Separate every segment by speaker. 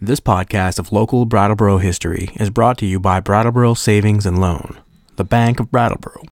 Speaker 1: This podcast of local Brattleboro history is brought to you by Brattleboro Savings and Loan, the Bank of Brattleboro.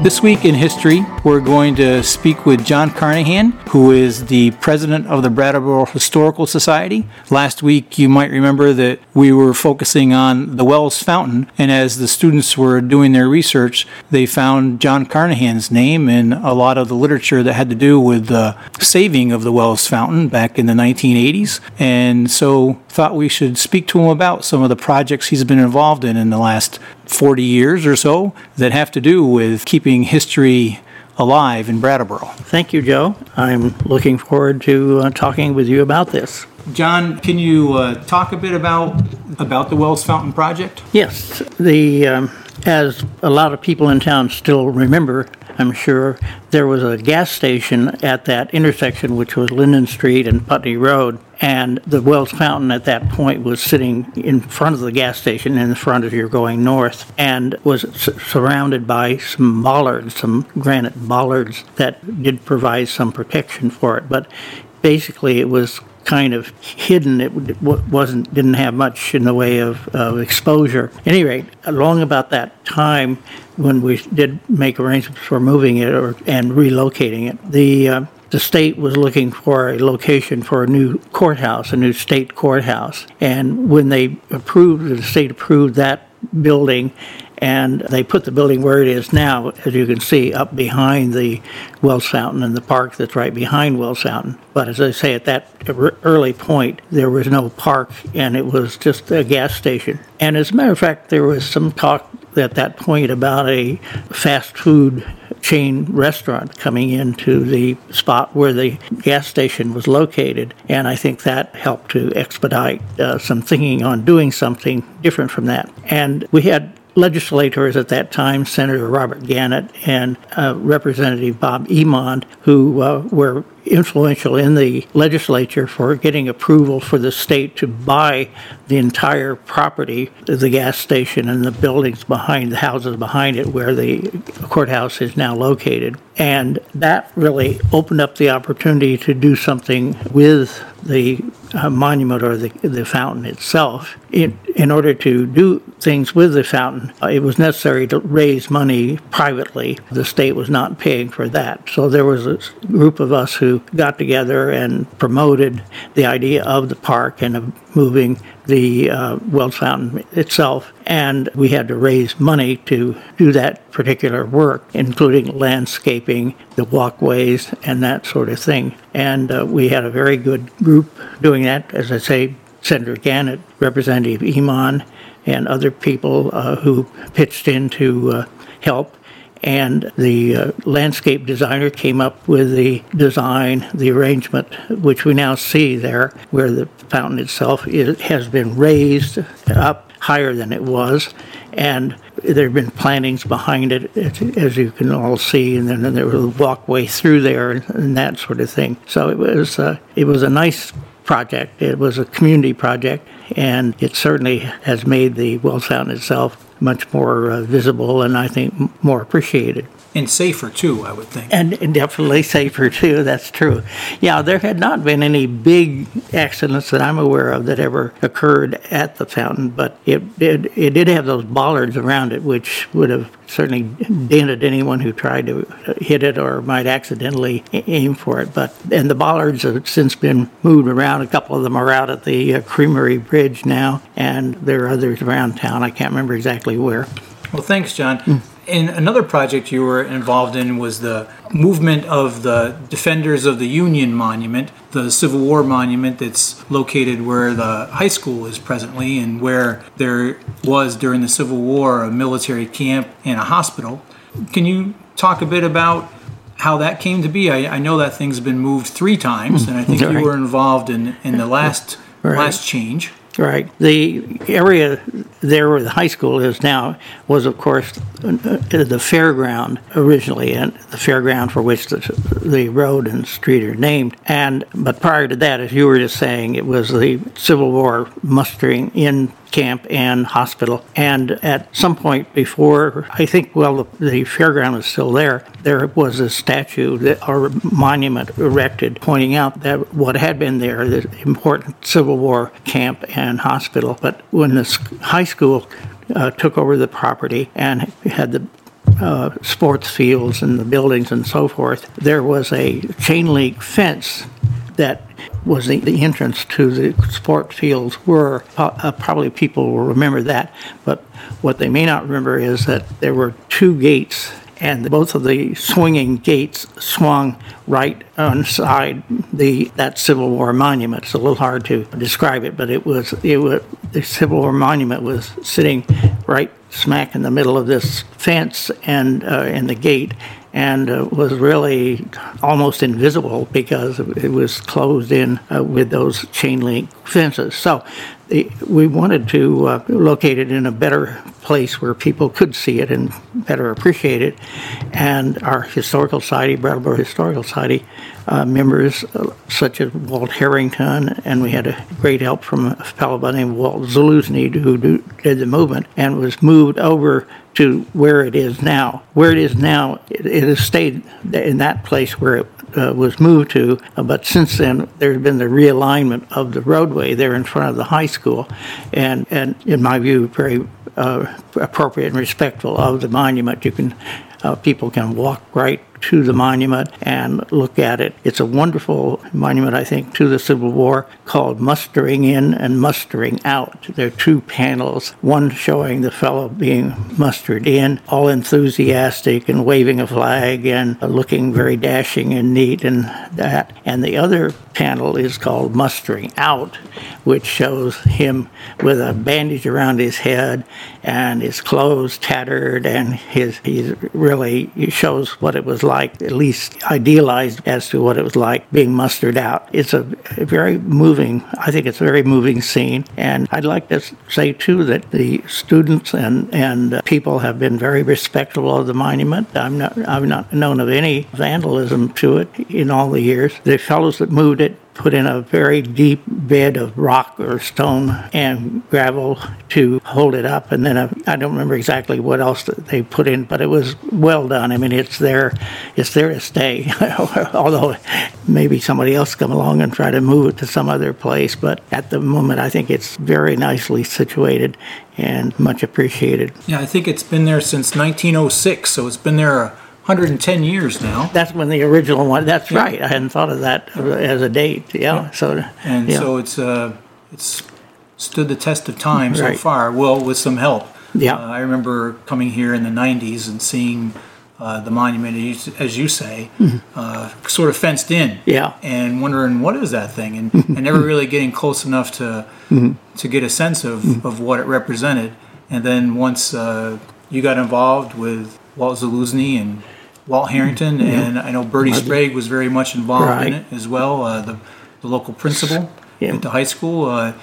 Speaker 2: This week in history, we're going to speak with John Carnahan, who is the president of the Brattleboro Historical Society. Last week, you might remember that we were focusing on the Wells Fountain, and as the students were doing their research, they found John Carnahan's name in a lot of the literature that had to do with the saving of the Wells Fountain back in the 1980s, and so thought we should speak to him about some of the projects he's been involved in in the last 40 years or so that have to do with keeping history alive in Brattleboro.
Speaker 3: Thank you, Joe. I'm looking forward to uh, talking with you about this.
Speaker 2: John, can you uh, talk a bit about about the Wells Fountain project?
Speaker 3: Yes, the um, as a lot of people in town still remember, I'm sure there was a gas station at that intersection, which was Linden Street and Putney Road, and the Wells Fountain at that point was sitting in front of the gas station, in the front as you're going north, and was s- surrounded by some bollards, some granite bollards that did provide some protection for it. But basically, it was kind of hidden. It wasn't didn't have much in the way of, of exposure. At any rate, along about that time when we did make arrangements for moving it or and relocating it, the uh, the state was looking for a location for a new courthouse, a new state courthouse, and when they approved, the state approved that building and they put the building where it is now, as you can see, up behind the Wells Fountain and the park that's right behind Wells Fountain. But as I say, at that early point, there was no park and it was just a gas station. And as a matter of fact, there was some talk at that point about a fast food chain restaurant coming into the spot where the gas station was located. And I think that helped to expedite uh, some thinking on doing something different from that. And we had legislators at that time, Senator Robert Gannett and uh, Representative Bob Emond, who uh, were influential in the legislature for getting approval for the state to buy the entire property, the gas station and the buildings behind the houses behind it where the courthouse is now located. And that really opened up the opportunity to do something with the uh, monument or the, the fountain itself. In, order to do things with the fountain, uh, it was necessary to raise money privately. The state was not paying for that. So there was a group of us who got together and promoted the idea of the park and of moving the uh, Wells Fountain itself. And we had to raise money to do that particular work, including landscaping, the walkways, and that sort of thing. And uh, we had a very good group doing that. As I say, Senator Gannett, Representative Emond, and other people uh, who pitched in to uh, help and the uh, landscape designer came up with the design, the arrangement, which we now see there, where the fountain itself is, has been raised up higher than it was, and there have been plantings behind it, as- you can all see, and then there was a walkway through there and, that sort of thing. So it was uh, it was a nice project. It was a community project, and it certainly has made the well Fountain itself much more uh, visible and I think more appreciated.
Speaker 2: And safer too, I would think.
Speaker 3: And, and definitely safer too, that's true. Yeah, there had not been any big accidents that I'm aware of that ever occurred at the fountain, but it did, it did have those bollards around it, which would have certainly dented anyone who tried to hit it or might accidentally aim for it. But and the bollards have since been moved around. A couple of them are out at the uh, Creamery Bridge now, and there are others around town. I can't remember exactly where.
Speaker 2: Well, thanks, John. And another project you were involved in was the movement of the Defenders of the Union Monument, the Civil War monument that's located where the high school is presently and where there was during the Civil War a military camp and a hospital. Can you talk a bit about how that came to be? I, I know that thing's been moved three times, and I think you
Speaker 3: Right.
Speaker 2: were involved in, in the last
Speaker 3: Right.
Speaker 2: last change.
Speaker 3: Right. The area there where the high school is now was, of course, uh, the fairground originally, and the fairground for which the, the road and street are named. And but prior to that, as you were just saying, it was the Civil War mustering in camp and hospital. And at some point before, I think, well, the, the fairground is still there, there was a statue that, or monument erected pointing out that what had been there, the important Civil War camp and hospital. But when the high school uh, took over the property and had the uh, sports fields and the buildings and so forth, there was a chain link fence that was the, the entrance to the sport fields were. Uh, probably people will remember that, but what they may not remember is that there were two gates and both of the swinging gates swung right inside the that Civil War monument. It's a little hard to describe it, but it was it was the Civil War monument was sitting right smack in the middle of this fence and uh, and the gate, and uh, was really almost invisible because it was closed in uh, with those chain link fences. So we wanted to uh, locate it in a better place where people could see it and better appreciate it. And our historical society, Brattleboro Historical Society, uh, members uh, such as Walt Harrington, and we had a great help from a fellow by the name of Walt Zaluzny who do, did the movement and was moved over to where it is now. Where it is now, it, it has stayed in that place where it uh, was moved to, uh, but since then there's been the realignment of the roadway there in front of the high school, and and in my view, very uh, appropriate and respectful of the monument. You can uh, people can walk right to the monument and look at it. It's a wonderful monument, I think, to the Civil War called Mustering In and Mustering Out. There are two panels, one showing the fellow being mustered in, all enthusiastic and waving a flag and looking very dashing and neat and that. And the other panel is called Mustering Out, which shows him with a bandage around his head and his clothes tattered and his he really shows what it was like, at least idealized as to what it was like being mustered out. It's a, very moving, I think it's a very moving scene. And I'd like to say too that the students and, and people have been very respectful of the monument. I'm not, I've not known of any vandalism to it in all the years. The fellows that moved it put in a very deep bed of rock or stone and gravel to hold it up. And then I, I don't remember exactly what else they put in, but it was well done. I mean, it's there, it's there to stay. Although maybe somebody else come along and try to move it to some other place. But at the moment, I think it's very nicely situated and much appreciated.
Speaker 2: Yeah, I think it's been there since 1906, so it's been there 110 years now.
Speaker 3: That's when the original one. That's yeah. right. I hadn't thought of that as a date. Yeah. yeah. So.
Speaker 2: And
Speaker 3: yeah.
Speaker 2: so it's uh, it's stood the test of time right. so far. Well, with some help.
Speaker 3: Yeah.
Speaker 2: Uh, I remember coming here in the 90s and seeing. Uh, the monument, as you say, mm-hmm. uh, sort of fenced in.
Speaker 3: Yeah.
Speaker 2: And wondering what is that thing, and, and never really getting close enough to mm-hmm. to get a sense of, mm-hmm. of what it represented. And then once uh, you got involved with Walt Zaluzny and Walt Harrington, yeah. and I know Bertie Sprague was very much involved right. in it as well. Uh, the, the local principal yeah. at the high school uh,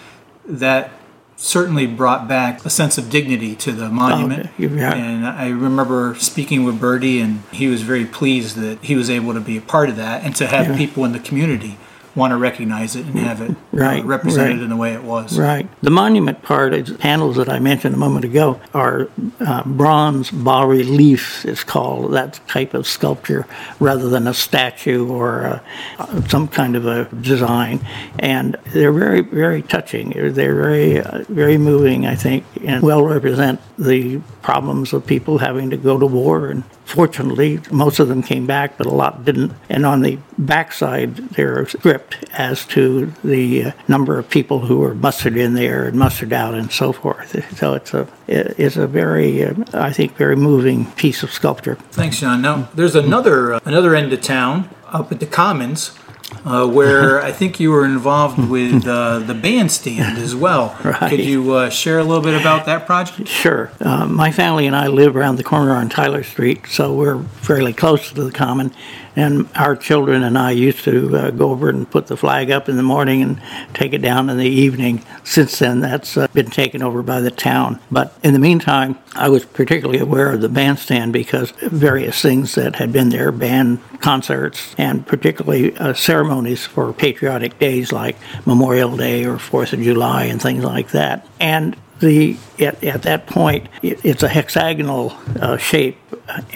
Speaker 2: that certainly brought back a sense of dignity to the monument. Oh, yeah. And I remember speaking with Bertie, and he was very pleased that he was able to be a part of that and to have people in the community want to recognize it and have it uh, right, uh, represented right. in the way it was.
Speaker 3: Right. The monument part, is, panels that I mentioned a moment ago, are uh, bronze bas reliefs, it's called, that type of sculpture, rather than a statue or a, uh, some kind of a design. And they're very, very touching. They're very, uh, very moving, I think, and well represent the problems of people having to go to war and Fortunately, most of them came back, but a lot didn't. And on the backside, there's script as to the uh, number of people who were mustered in there and mustered out and so forth. So it's a it's a very, uh, I think, very moving piece of sculpture.
Speaker 2: Thanks, John. Now, there's another uh, another end of town up at the Commons uh, where I think you were involved with uh, the bandstand as well. Right. Could you uh, share a little bit about that project?
Speaker 3: Sure. Uh, my family and I live around the corner on Tyler Street, so we're fairly close to the Common. And our children and I used to uh, go over and put the flag up in the morning and take it down in the evening. Since then, that's uh, been taken over by the town. But in the meantime, I was particularly aware of the bandstand because various things that had been there, band concerts, and particularly uh, ceremonies for patriotic days like Memorial Day or Fourth of July and things like that. And the at, at that point it, it's a hexagonal uh, shape,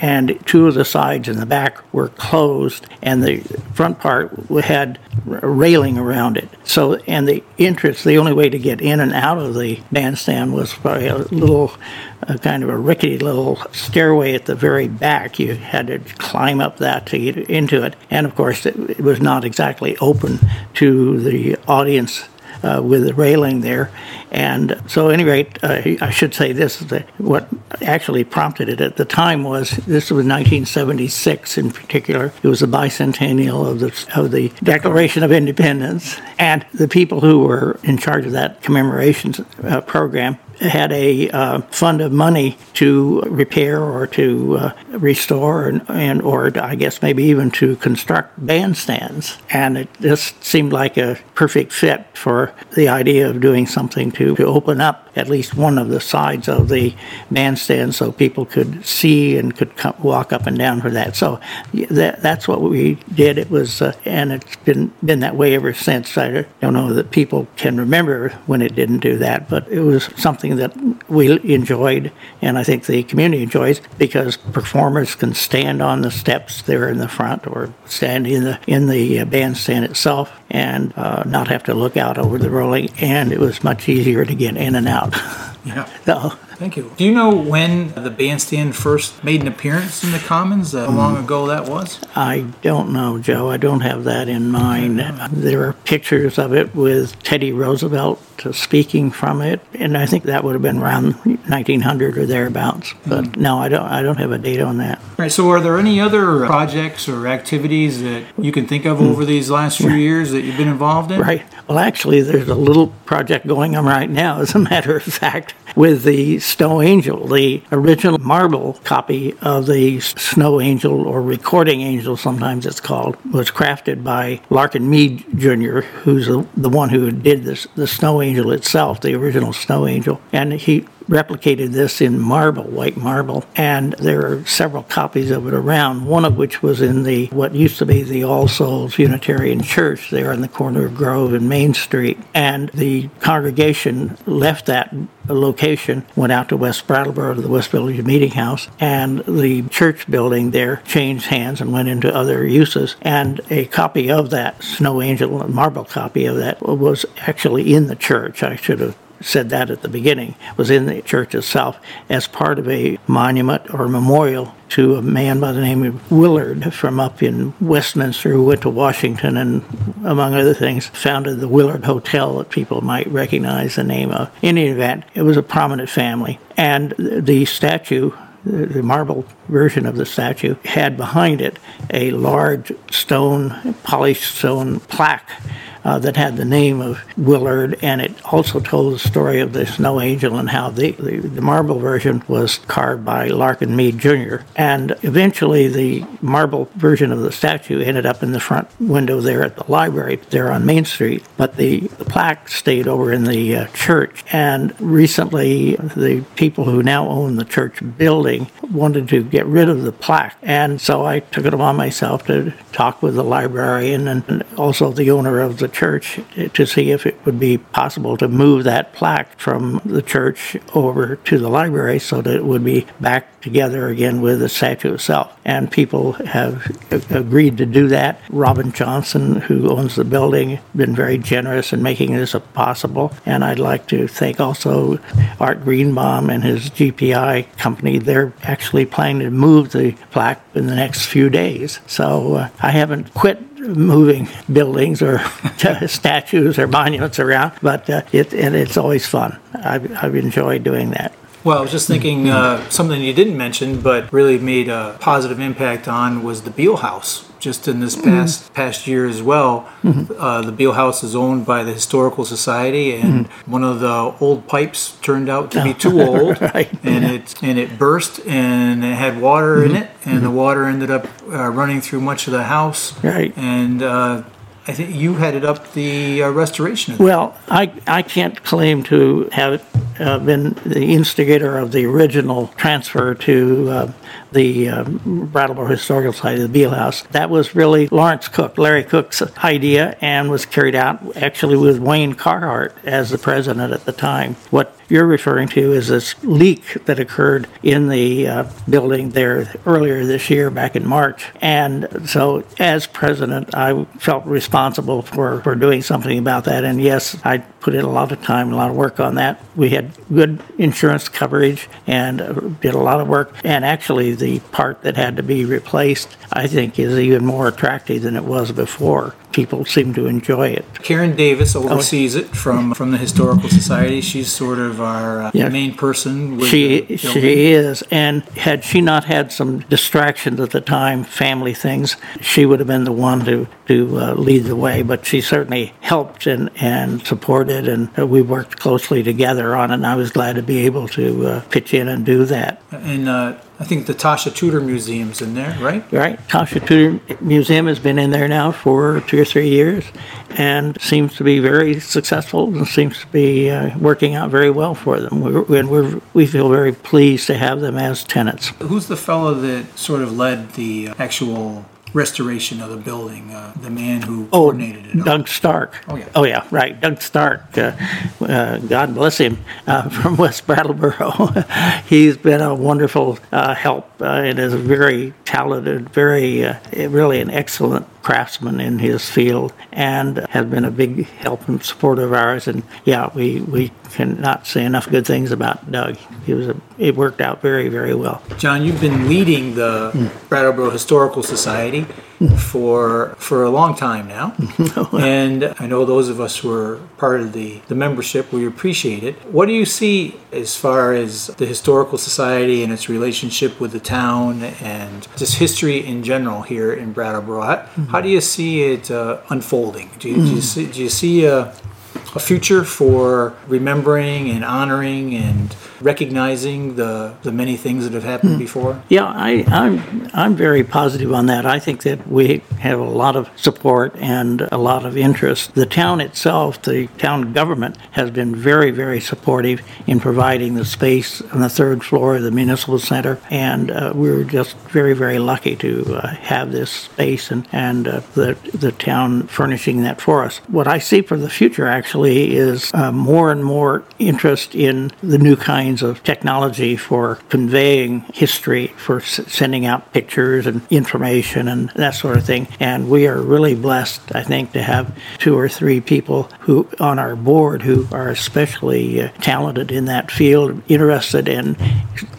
Speaker 3: and two of the sides and the back were closed, and the front part had railing around it. So, and the entrance, the only way to get in and out of the bandstand was by a little, uh, kind of a rickety little stairway at the very back. You had to climb up that to get into it, and of course, it, it was not exactly open to the audience uh, with the railing there. And so, at any rate, uh, I should say this: is what actually prompted it at the time was this was 1976 in particular. It was the bicentennial of the of the Declaration of Independence, and the people who were in charge of that commemoration uh, program had a uh, fund of money to repair or to uh, restore and, and or I guess maybe even to construct bandstands. And it just seemed like a perfect fit for the idea of doing something to, to open up at least one of the sides of the bandstand so people could see and could come, walk up and down for that. So that, that's what we did. It was, uh, and it's been been that way ever since. I don't know that people can remember when it didn't do that, but it was something that we enjoyed, and I think the community enjoys because performers can stand on the steps there in the front or stand in the in the bandstand itself and uh, not have to look out over the rolling. And it was much easier to get in and out.
Speaker 2: Yeah.
Speaker 3: So,
Speaker 2: Thank you. Do you know when the bandstand first made an appearance in the Commons? Uh, how long ago that was?
Speaker 3: I don't know, Joe. I don't have that in mind. There are pictures of it with Teddy Roosevelt uh, speaking from it, and I think that would have been around 1900 or thereabouts. But no, I don't. I don't have a date on that.
Speaker 2: All right. So, are there any other projects or activities that you can think of over these last few years that you've been involved in?
Speaker 3: Right. Well, actually, there's a little project going on right now, as a matter of fact, with the Snow Angel, the original marble copy of the Snow Angel, or Recording Angel, sometimes it's called, was crafted by Larkin Mead Jr., who's the, the one who did this, the Snow Angel itself, the original Snow Angel. And he replicated this in marble, white marble, and there are several copies of it around, one of which was in the what used to be the All Souls Unitarian Church there on the corner of Grove and Main Street. And the congregation left that location, went out to West Brattleboro to the West Village Meeting House, and the church building there changed hands and went into other uses. And a copy of that Snow Angel, marble copy of that, was actually in the church. I should have said that at the beginning, was in the church itself as part of a monument or memorial to a man by the name of Willard from up in Westminster who went to Washington and, among other things, founded the Willard Hotel that people might recognize the name of. In any event, it was a prominent family. And the statue the marble version of the statue had behind it a large stone, polished stone plaque uh, that had the name of Willard, and it also told the story of the Snow Angel and how the, the, the marble version was carved by Larkin Mead Jr. And eventually, the marble version of the statue ended up in the front window there at the library there on Main Street, but the, the plaque stayed over in the uh, church. And recently, the people who now own the church building wanted to get rid of the plaque, and so I took it upon myself to talk with the librarian and also the owner of the church to see if it would be possible to move that plaque from the church over to the library so that it would be back together again with the statue itself. And people have agreed to do that. Robin Johnson, who owns the building, been very generous in making this possible. And I'd like to thank also Art Greenbaum and his GPI company. They're actually planning to move the plaque in the next few days. So uh, I haven't quit moving buildings or statues or monuments around, but uh, it, and it's always fun. I've, I've enjoyed doing that.
Speaker 2: Well, I was just thinking uh, something you didn't mention, but really made a positive impact on was the Beal House. Just in this past past year as well, uh, the Beal House is owned by the Historical Society, and one of the old pipes turned out to be too old,
Speaker 3: Right.
Speaker 2: and it and it burst, and it had water in it, and the water ended up uh, running through much of the house,
Speaker 3: Right.
Speaker 2: and uh, I think you headed up the uh, restoration.
Speaker 3: Well, I, I can't claim to have uh, been the instigator of the original transfer to uh, the um, Brattleboro Historical Society, of the Beal House. That was really Lawrence Cook, Larry Cook's idea, and was carried out actually with Wayne Carhart as the president at the time. What you're referring to is this leak that occurred in the uh, building there earlier this year, back in March. And so, as president, I felt responsible for, for doing something about that. And yes, I put in a lot of time, a lot of work on that. We had good insurance coverage and uh, did a lot of work. And actually, the part that had to be replaced, I think, is even more attractive than it was before. People seem to enjoy it.
Speaker 2: Karen Davis oversees it from, from the Historical Society. She's sort of our uh,
Speaker 3: Yeah.
Speaker 2: main person. With
Speaker 3: She she is, and had she not had some distractions at the time, family things, she would have been the one to to uh, lead the way. But she certainly helped and and supported, and uh, we worked closely together on it. And I was glad to be able to uh, pitch in and do that.
Speaker 2: And uh, I think the Tasha Tudor Museum's in there, right?
Speaker 3: Right, Tasha Tudor Museum has been in there now for two or three years, and seems to be very successful and seems to be uh, working out very well for them. We're, and we're we feel very pleased to have them as tenants.
Speaker 2: Who's the fellow that sort of led the actual restoration of the building? Uh, the man who coordinated it. all?
Speaker 3: Doug Stark.
Speaker 2: Oh, yeah.
Speaker 3: Oh, yeah, right. Doug Stark. Uh, uh, God bless him uh, from West Brattleboro. He's been a wonderful uh, help uh, and is a very talented, very, uh, really an excellent craftsman in his field and has been a big help and support of ours. And yeah, we, we cannot say enough good things about Doug. He was a, it worked out very, very well.
Speaker 2: John, you've been leading the
Speaker 3: Hmm.
Speaker 2: Brattleboro Historical Society for for a long time now, and I know those of us who are part of the the membership we appreciate it. What do you see as far as the historical society and its relationship with the town and just history in general here in Brattleboro? How,
Speaker 3: Hmm.
Speaker 2: How do you see it uh, unfolding? Do you, do you see do you see a a future for remembering and honoring and recognizing the, the many things that have happened
Speaker 3: Hmm.
Speaker 2: before?
Speaker 3: Yeah, I, I'm I'm very positive on that. I think that we have a lot of support and a lot of interest. The town itself, the town government, has been very, very supportive in providing the space on the third floor of the municipal center, and uh, we're just very, very lucky to uh, have this space and and uh, the the town furnishing that for us. What I see for the future actually is uh, more and more interest in the new kinds of technology for conveying history, for s- sending out pictures and information and that sort of thing. And we are really blessed, I think, to have two or three people who on our board who are especially uh, talented in that field, interested in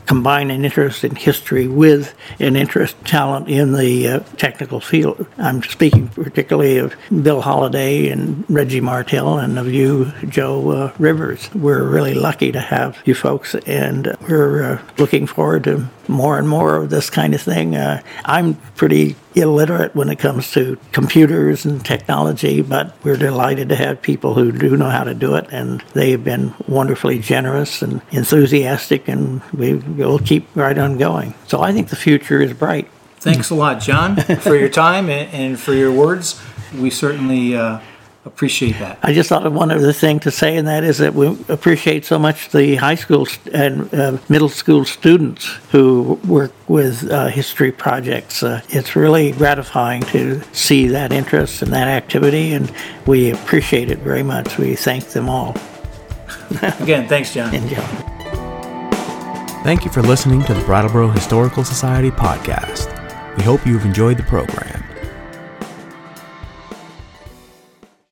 Speaker 3: combining interest in history with an interest talent in the uh, technical field. I'm speaking particularly of Bill Holliday and Reggie Martell and of you, Joe uh, Rivers. We're really lucky to have you folks, and we're uh, looking forward to more and more of this kind of thing. Uh, I'm pretty illiterate when it comes to computers and technology, but we're delighted to have people who do know how to do it, and they have been wonderfully generous and enthusiastic, and we will keep right on going. So I think the future is bright.
Speaker 2: Thanks a lot, John, for your time and, and for your words. We certainly uh, appreciate that.
Speaker 3: I just thought of one other thing to say, and that is that we appreciate so much the high school and uh, middle school students who work with uh, history projects. Uh, it's really gratifying to see that interest and that activity, and we appreciate it very much. We thank them all.
Speaker 2: Again, thanks, John.
Speaker 3: Enjoy.
Speaker 1: Thank you for listening to the Brattleboro Historical Society podcast. We hope you've enjoyed the program.